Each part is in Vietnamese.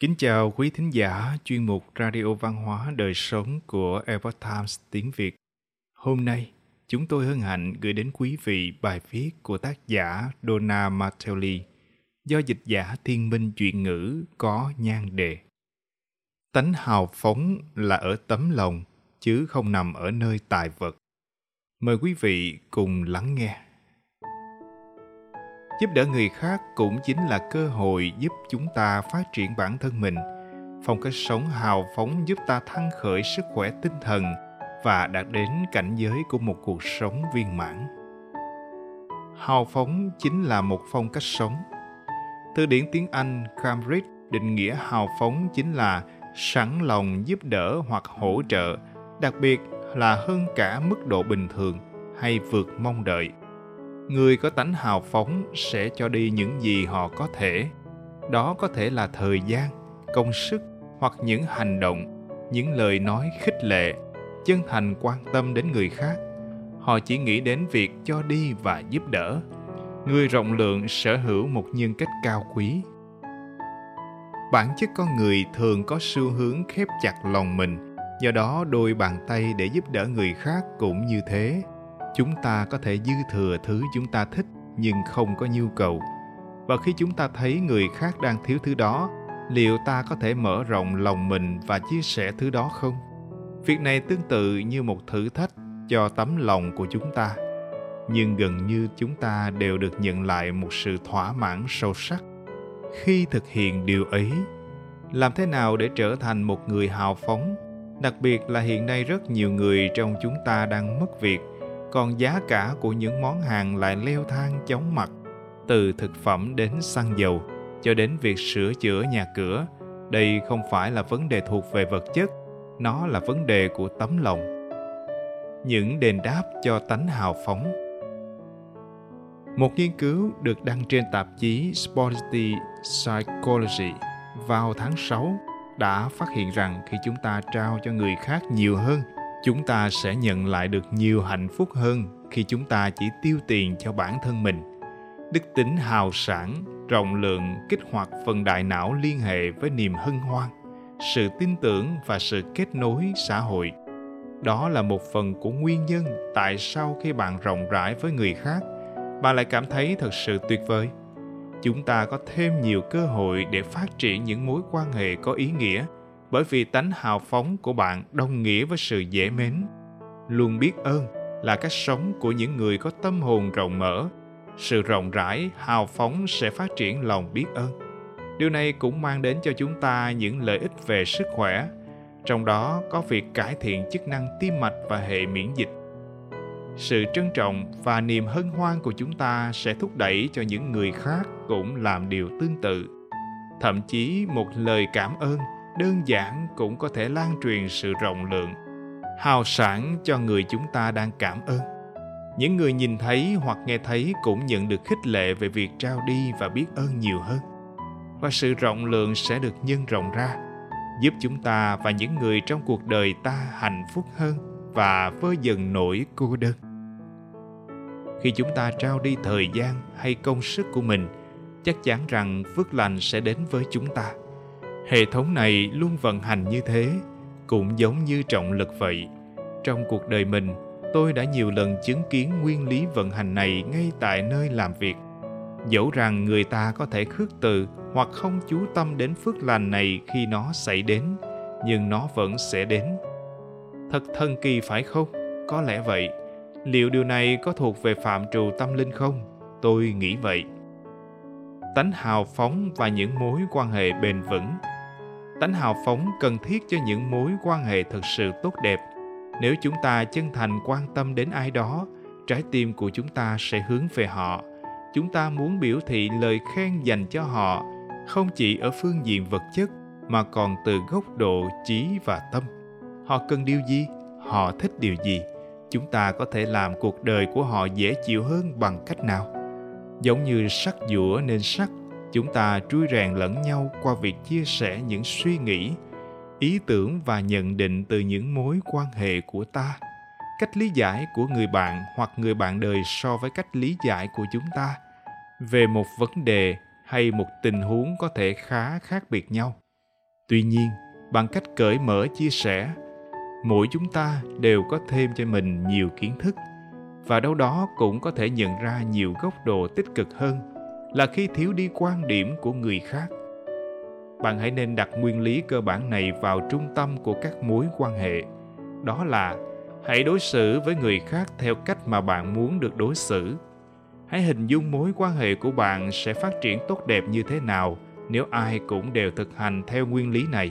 Kính chào quý thính giả chuyên mục Radio Văn hóa Đời Sống của Epoch Times tiếng Việt. Hôm nay, chúng tôi hân hạnh gửi đến quý vị bài viết của tác giả Donna Martelli do dịch giả thiên minh chuyện ngữ có nhan đề. Tánh hào phóng là ở tấm lòng, chứ không nằm ở nơi tài vật. Mời quý vị cùng lắng nghe. Giúp đỡ người khác cũng chính là cơ hội giúp chúng ta phát triển bản thân mình. Phong cách sống hào phóng giúp ta thăng khởi sức khỏe tinh thần và đạt đến cảnh giới của một cuộc sống viên mãn. Hào phóng chính là một phong cách sống. Từ điển tiếng Anh Cambridge định nghĩa hào phóng chính là sẵn lòng giúp đỡ hoặc hỗ trợ, đặc biệt là hơn cả mức độ bình thường hay vượt mong đợi người có tánh hào phóng sẽ cho đi những gì họ có thể. Đó có thể là thời gian, công sức hoặc những hành động, những lời nói khích lệ, chân thành quan tâm đến người khác. Họ chỉ nghĩ đến việc cho đi và giúp đỡ. Người rộng lượng sở hữu một nhân cách cao quý. Bản chất con người thường có xu hướng khép chặt lòng mình, do đó đôi bàn tay để giúp đỡ người khác cũng như thế chúng ta có thể dư thừa thứ chúng ta thích nhưng không có nhu cầu. Và khi chúng ta thấy người khác đang thiếu thứ đó, liệu ta có thể mở rộng lòng mình và chia sẻ thứ đó không? Việc này tương tự như một thử thách cho tấm lòng của chúng ta. Nhưng gần như chúng ta đều được nhận lại một sự thỏa mãn sâu sắc. Khi thực hiện điều ấy, làm thế nào để trở thành một người hào phóng? Đặc biệt là hiện nay rất nhiều người trong chúng ta đang mất việc còn giá cả của những món hàng lại leo thang chóng mặt, từ thực phẩm đến xăng dầu, cho đến việc sửa chữa nhà cửa. Đây không phải là vấn đề thuộc về vật chất, nó là vấn đề của tấm lòng. Những đền đáp cho tánh hào phóng. Một nghiên cứu được đăng trên tạp chí Sporty Psychology vào tháng 6 đã phát hiện rằng khi chúng ta trao cho người khác nhiều hơn chúng ta sẽ nhận lại được nhiều hạnh phúc hơn khi chúng ta chỉ tiêu tiền cho bản thân mình. Đức tính hào sản rộng lượng, kích hoạt phần đại não liên hệ với niềm hân hoan, sự tin tưởng và sự kết nối xã hội. Đó là một phần của nguyên nhân tại sao khi bạn rộng rãi với người khác, bạn lại cảm thấy thật sự tuyệt vời. Chúng ta có thêm nhiều cơ hội để phát triển những mối quan hệ có ý nghĩa bởi vì tánh hào phóng của bạn đồng nghĩa với sự dễ mến. Luôn biết ơn là cách sống của những người có tâm hồn rộng mở. Sự rộng rãi, hào phóng sẽ phát triển lòng biết ơn. Điều này cũng mang đến cho chúng ta những lợi ích về sức khỏe, trong đó có việc cải thiện chức năng tim mạch và hệ miễn dịch. Sự trân trọng và niềm hân hoan của chúng ta sẽ thúc đẩy cho những người khác cũng làm điều tương tự. Thậm chí một lời cảm ơn đơn giản cũng có thể lan truyền sự rộng lượng, hào sản cho người chúng ta đang cảm ơn. Những người nhìn thấy hoặc nghe thấy cũng nhận được khích lệ về việc trao đi và biết ơn nhiều hơn. Và sự rộng lượng sẽ được nhân rộng ra, giúp chúng ta và những người trong cuộc đời ta hạnh phúc hơn và vơi dần nỗi cô đơn. Khi chúng ta trao đi thời gian hay công sức của mình, chắc chắn rằng phước lành sẽ đến với chúng ta hệ thống này luôn vận hành như thế, cũng giống như trọng lực vậy. Trong cuộc đời mình, tôi đã nhiều lần chứng kiến nguyên lý vận hành này ngay tại nơi làm việc. Dẫu rằng người ta có thể khước từ hoặc không chú tâm đến phước lành này khi nó xảy đến, nhưng nó vẫn sẽ đến. Thật thần kỳ phải không? Có lẽ vậy. Liệu điều này có thuộc về phạm trù tâm linh không? Tôi nghĩ vậy. Tánh hào phóng và những mối quan hệ bền vững tánh hào phóng cần thiết cho những mối quan hệ thật sự tốt đẹp. Nếu chúng ta chân thành quan tâm đến ai đó, trái tim của chúng ta sẽ hướng về họ. Chúng ta muốn biểu thị lời khen dành cho họ, không chỉ ở phương diện vật chất, mà còn từ góc độ trí và tâm. Họ cần điều gì? Họ thích điều gì? Chúng ta có thể làm cuộc đời của họ dễ chịu hơn bằng cách nào? Giống như sắt dũa nên sắt chúng ta trui rèn lẫn nhau qua việc chia sẻ những suy nghĩ, ý tưởng và nhận định từ những mối quan hệ của ta. Cách lý giải của người bạn hoặc người bạn đời so với cách lý giải của chúng ta. Về một vấn đề hay một tình huống có thể khá khác biệt nhau. Tuy nhiên, bằng cách cởi mở chia sẻ, mỗi chúng ta đều có thêm cho mình nhiều kiến thức và đâu đó cũng có thể nhận ra nhiều góc độ tích cực hơn là khi thiếu đi quan điểm của người khác. Bạn hãy nên đặt nguyên lý cơ bản này vào trung tâm của các mối quan hệ. Đó là, hãy đối xử với người khác theo cách mà bạn muốn được đối xử. Hãy hình dung mối quan hệ của bạn sẽ phát triển tốt đẹp như thế nào nếu ai cũng đều thực hành theo nguyên lý này.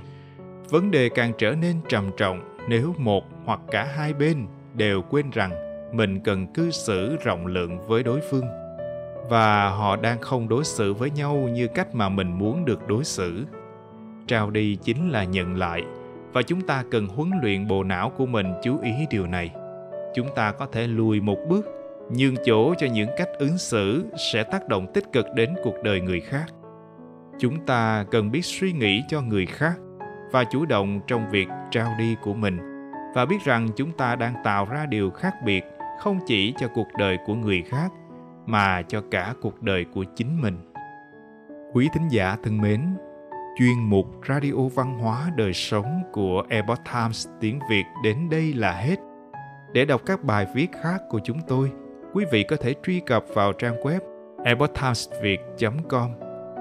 Vấn đề càng trở nên trầm trọng nếu một hoặc cả hai bên đều quên rằng mình cần cư xử rộng lượng với đối phương và họ đang không đối xử với nhau như cách mà mình muốn được đối xử. Trao đi chính là nhận lại, và chúng ta cần huấn luyện bộ não của mình chú ý điều này. Chúng ta có thể lùi một bước, nhường chỗ cho những cách ứng xử sẽ tác động tích cực đến cuộc đời người khác. Chúng ta cần biết suy nghĩ cho người khác và chủ động trong việc trao đi của mình, và biết rằng chúng ta đang tạo ra điều khác biệt không chỉ cho cuộc đời của người khác mà cho cả cuộc đời của chính mình quý thính giả thân mến chuyên mục radio văn hóa đời sống của Epoch Times tiếng Việt đến đây là hết. Để đọc các bài viết khác của chúng tôi, quý vị có thể truy cập vào trang web epochtimesviet.com.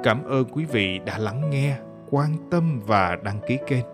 Cảm ơn quý vị đã lắng nghe, quan tâm và đăng ký kênh.